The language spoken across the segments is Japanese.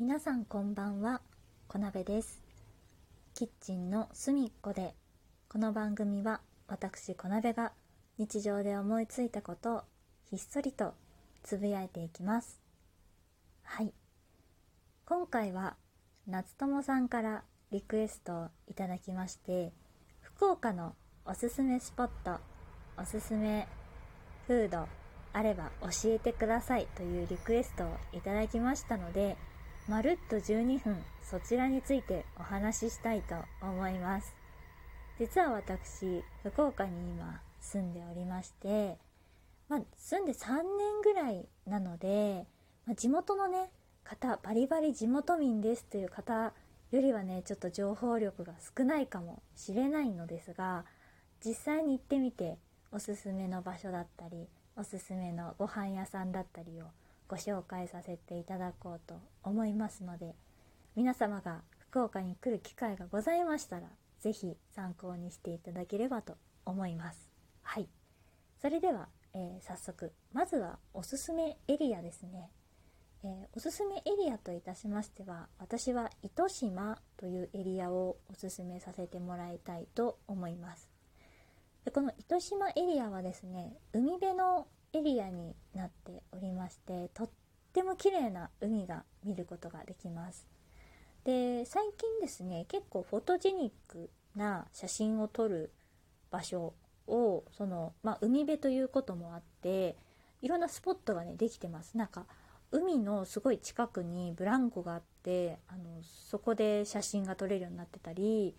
皆さんこんばんは、小鍋です。キッチンの隅っこで、この番組は私小鍋が日常で思いついたことをひっそりとつぶやいていきます。はい。今回は夏友さんからリクエストをいただきまして、福岡のおすすめスポット、おすすめフードあれば教えてくださいというリクエストをいただきましたので、まるっと12分そちらについてお話ししたいと思います。実は私、福岡に今住んでおりまして、まあ、住んで3年ぐらいなので、まあ、地元のね、方、バリバリ地元民ですという方よりはね、ちょっと情報力が少ないかもしれないのですが、実際に行ってみておすすめの場所だったり、おすすめのご飯屋さんだったりをご紹介させていただこうと思いますので、皆様が福岡に来る機会がございましたら、ぜひ参考にしていただければと思います。はい。それでは、えー早速、まずはおすすめエリアですね。えーおすすめエリアといたしましては、私は糸島というエリアをおすすめさせてもらいたいと思います。でこの糸島エリアはですね、海辺のエリアになっておりまして、とっても綺麗な海が見ることができます。で、最近ですね、結構フォトジェニックな写真を撮る場所を、その、まあ、海辺ということもあって、いろんなスポットがね、できてます。なんか、海のすごい近くにブランコがあって、あの、そこで写真が撮れるようになってたり、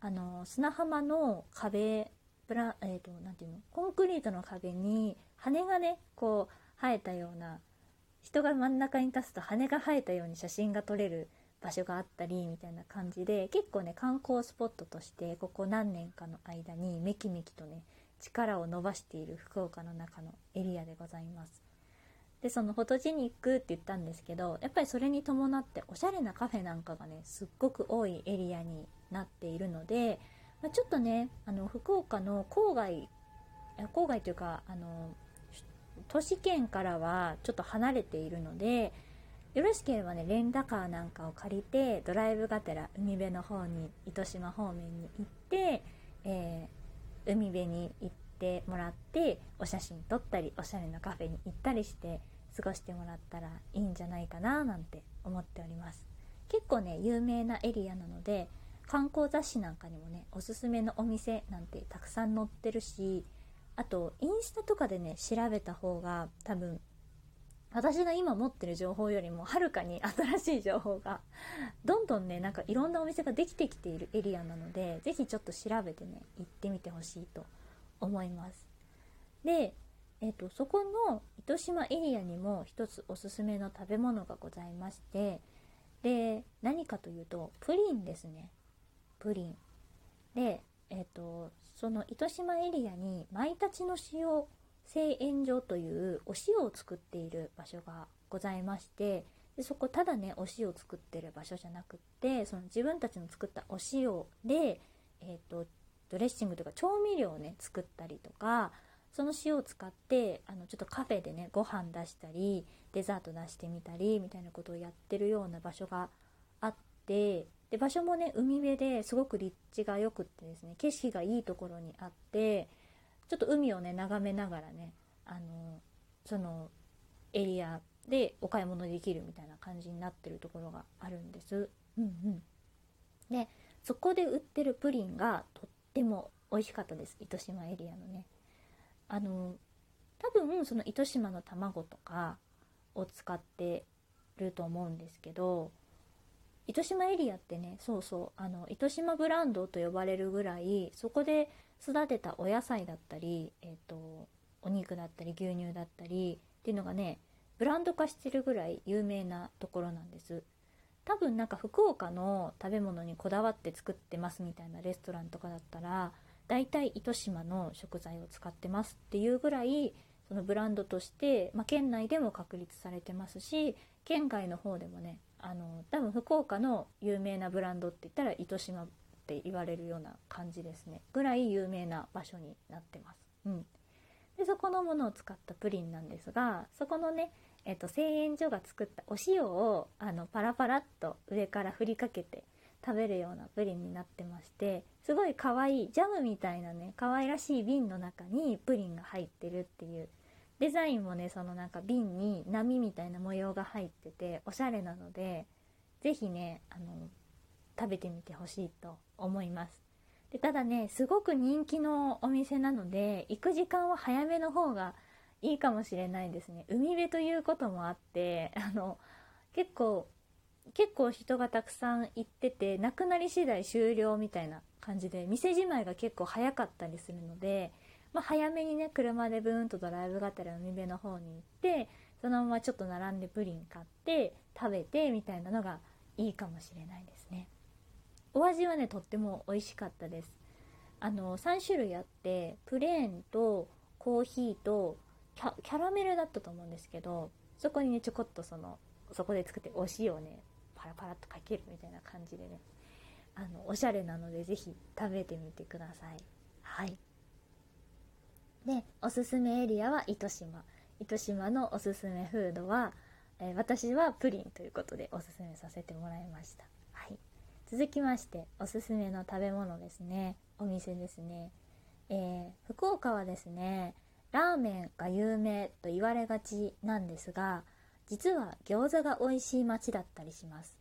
あの、砂浜の壁、ブラ、えっ、と、なていうの、コンクリートの壁に羽がね、こう、生えたような、人が真ん中に立つと羽が生えたように写真が撮れる場所があったりみたいな感じで結構ね観光スポットとしてここ何年かの間にめきめきとね力を伸ばしている福岡の中のエリアでございます。でそのフォトジェニックって言ったんですけどやっぱりそれに伴っておしゃれなカフェなんかがねすっごく多いエリアになっているので、まあ、ちょっとねあの福岡の郊外郊外というかあの都市圏からはちょっと離れているのでよろしければねレンタカーなんかを借りてドライブがてら海辺の方に糸島方面に行って、えー海辺に行ってもらってお写真撮ったりおしゃれなカフェに行ったりして過ごしてもらったらいいんじゃないかななんて思っております。結構ね有名なエリアなので観光雑誌なんかにもねおすすめのお店なんてたくさん載ってるしあとインスタとかでね調べた方が多分私が今持ってる情報よりもはるかに新しい情報がどんどんねなんかいろんなお店ができてきているエリアなのでぜひちょっと調べてね行ってみてほしいと思います。で、えっとそこの糸島エリアにも一つおすすめの食べ物がございましてで何かというとプリンですね。プリン。でえっ、とその糸島エリアに舞立の塩製塩所というお塩を作っている場所がございましてでそこただねお塩を作ってる場所じゃなくってその自分たちの作ったお塩で、えー、とドレッシングとか調味料をね作ったりとかその塩を使ってあのちょっとカフェでねご飯出したりデザート出してみたりみたいなことをやってるような場所があってで場所もね海辺ですごく立地が良くってですね景色がいいところにあってちょっと海をね眺めながらねあのそのエリアでお買い物できるみたいな感じになってるところがあるんです。うんうん、でそこで売ってるプリンがとっても美味しかったです糸島エリアのね。あの多分その糸島の卵とかを使ってると思うんですけど糸島エリアってねそうそうあの糸島ブランドと呼ばれるぐらいそこで育てたお野菜だったり、えー、とお肉だったり牛乳だったりっていうのがねブランド化してるぐらい有名なところなんです。多分なんか福岡の食べ物にこだわって作ってますみたいなレストランとかだったら大体糸島の食材を使ってますっていうぐらいそのブランドとして、まあ、県内でも確立されてますし県外の方でもねあの多分福岡の有名なブランドって言ったら糸島って言われるような感じですねぐらい有名な場所になってます。うん、でそこのものを使ったプリンなんですがそこのね、えっと、製塩所が作ったお塩をあのパラパラっと上から振りかけて食べるようなプリンになってましてすごい可愛いジャムみたいなね可愛らしい瓶の中にプリンが入ってるっていうデザインもねそのなんか瓶に波みたいな模様が入ってておしゃれなので是非ねあの食べてみてほしいと思います。でただねすごく人気のお店なので行く時間は早めの方がいいかもしれないですね。海辺ということもあってあの結構結構人がたくさん行っててなくなり次第終了みたいな感じで店じまいが結構早かったりするので、まあ、早めにね車でブーンとドライブがてら海辺の方に行ってそのままちょっと並んでプリン買って食べてみたいなのがいいかもしれないですね。お味はねとっても美味しかったです。あの3種類あってプレーンとコーヒーとキャラメルだったと思うんですけどそこにねちょこっとそのそこで作ってお塩をねパラパラっとかけるみたいな感じでねあのおしゃれなので是非食べてみてください。はい。でおすすめエリアは糸島。糸島のおすすめフードは、えー、私はプリンということでおすすめさせてもらいました。はい。続きましておすすめの食べ物ですね。お店ですね。えー、福岡はですねラーメンが有名と言われがちなんですが実は餃子が美味しい街だったりします。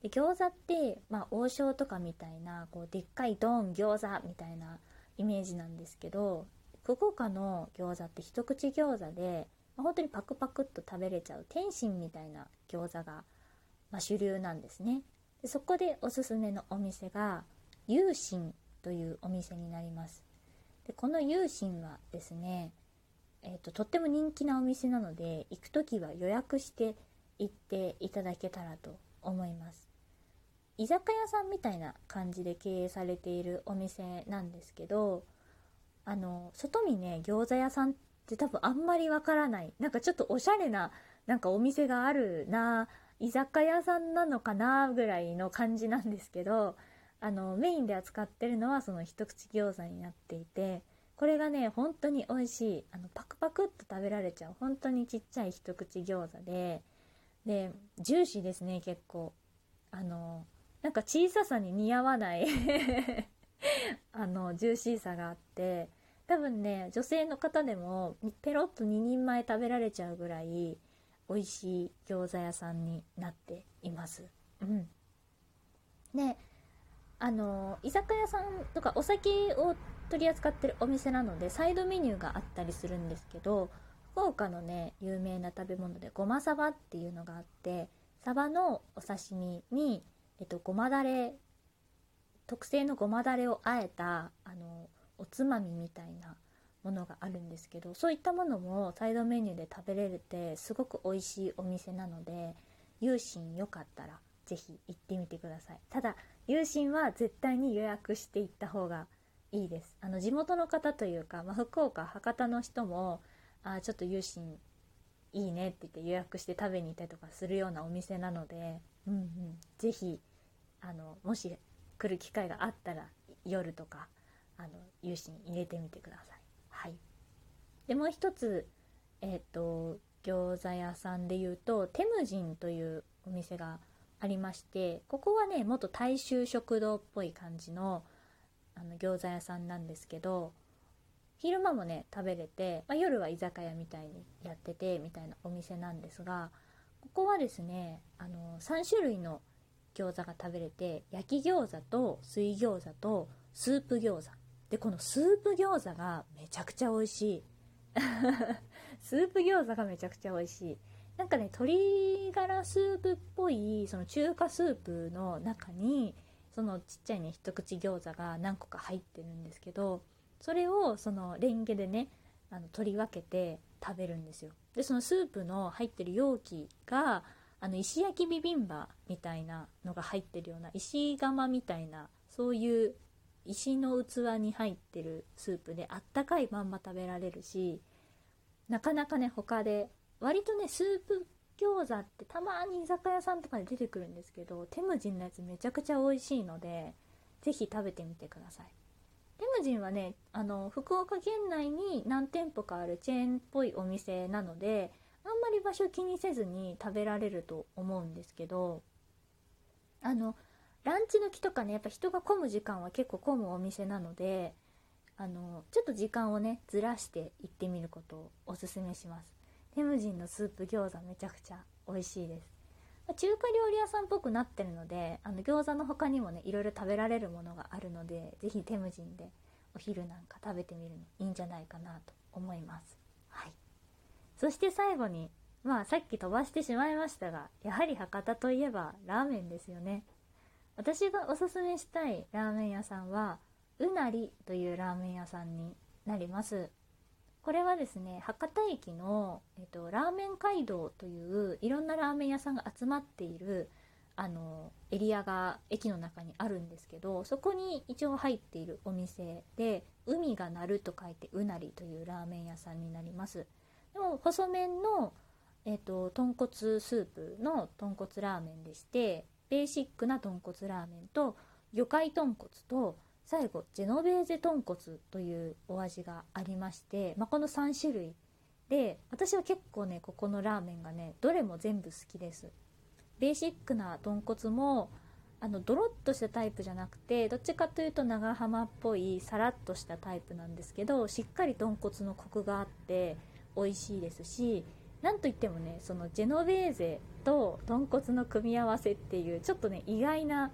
で餃子って、まあ、王将とかみたいなこうでっかいドン餃子みたいなイメージなんですけど福岡の餃子って一口餃子で、まあ、本当にパクパクっと食べれちゃう天津みたいな餃子が、まあ、主流なんですね。でそこでおすすめのお店が有心というお店になります。でこの有心はですねえーと、とっても人気なお店なので行く時は予約して行っていただけたらと思います。居酒屋さんみたいな感じで経営されているお店なんですけどあの外見ね餃子屋さんって多分あんまりわからない。なんかちょっとおしゃれななんかお店があるな居酒屋さんなのかなぐらいの感じなんですけどあのメインで扱ってるのはその一口餃子になっていてこれがね本当に美味しいあのパクパクっと食べられちゃう本当にちっちゃい一口餃子ででジューシーですね結構。あのなんか小ささに似合わない あのジューシーさがあって多分ね女性の方でもペロッと2人前食べられちゃうぐらい美味しい餃子屋さんになっています。うん、であの居酒屋さんとかお酒を取り扱ってるお店なのでサイドメニューがあったりするんですけど福岡のね有名な食べ物でごまサバっていうのがあってサバのお刺身に、えっと、ごまだれ特製のごまだれをあえたあのおつまみみたいなものがあるんですけどそういったものもサイドメニューで食べれるってすごく美味しいお店なので有心よかったら是非行ってみてください。ただ有心は絶対に予約していった方がいいです。あの地元の方というか、まあ、福岡博多の人もあちょっと有心いいねって言って予約して食べに行ったりとかするようなお店なので、うんうん、ぜひあのもし来る機会があったら夜とかあの有心入れてみてください。はい、でもう一つ、えーと、餃子屋さんでいうとテムジンというお店がありましてここはね元大衆食堂っぽい感じのあの餃子屋さんなんですけど昼間もね食べれて、まあ、夜は居酒屋みたいにやっててみたいなお店なんですがここはですねあの3種類の餃子が食べれて焼き餃子と水餃子とスープ餃子でこのスープ餃子がめちゃくちゃ美味しい。スープ餃子がめちゃくちゃ美味しい。なんかね鶏ガラスープっぽいその中華スープの中にそのちっちゃいね一口餃子が何個か入ってるんですけどそれをそのレンゲでねあの取り分けて食べるんですよ。でそのスープの入ってる容器があの石焼きビビンバみたいなのが入ってるような石窯みたいなそういう石の器に入ってるスープであったかいまんま食べられるしなかなかね他で割とねスープ餃子ってたまに居酒屋さんとかで出てくるんですけどテムジンのやつめちゃくちゃ美味しいので是非食べてみてください。テムジンはねあの福岡県内に何店舗かあるチェーンっぽいお店なのであんまり場所気にせずに食べられると思うんですけどあのランチ時とかねやっぱ人が混む時間は結構混むお店なのであのちょっと時間をねずらして行ってみることをおすすめします。テムジンのスープ餃子めちゃくちゃ美味しいです。中華料理屋さんっぽくなってるのであの餃子の他にもねいろいろ食べられるものがあるので是非テムジンでお昼なんか食べてみるのいいんじゃないかなと思います。はい。そして最後にまあさっき飛ばしてしまいましたがやはり博多といえばラーメンですよね。私がおすすめしたいラーメン屋さんはうなりというラーメン屋さんになります。これはですね博多駅の、えっと、ラーメン街道といういろんなラーメン屋さんが集まっているあのエリアが駅の中にあるんですけどそこに一応入っているお店で「海が鳴る」と書いてうなりというラーメン屋さんになります。でも細麺の、えっと、豚骨スープの豚骨ラーメンでしてベーシックな豚骨ラーメンと魚介豚骨と最後ジェノベーゼ豚骨というお味がありまして、まあ、この3種類で私は結構ねここのラーメンがねどれも全部好きです。ベーシックな豚骨もあのドロッとしたタイプじゃなくてどっちかというと長浜っぽいさらっとしたタイプなんですけどしっかり豚骨のコクがあって美味しいですしなんといってもねそのジェノベーゼと豚骨の組み合わせっていうちょっとね意外な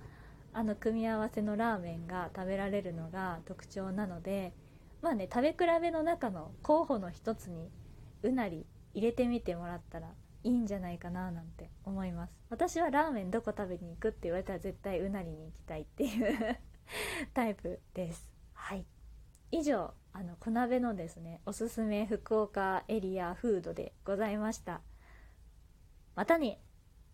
あの組み合わせのラーメンが食べられるのが特徴なのでまあね食べ比べの中の候補の一つにうなり入れてみてもらったらいいんじゃないかななんて思います。私はラーメンどこ食べに行くって言われたら絶対うなりに行きたいっていう タイプです。はい。以上あの小鍋のですねおすすめ福岡エリアフードでございました。またね。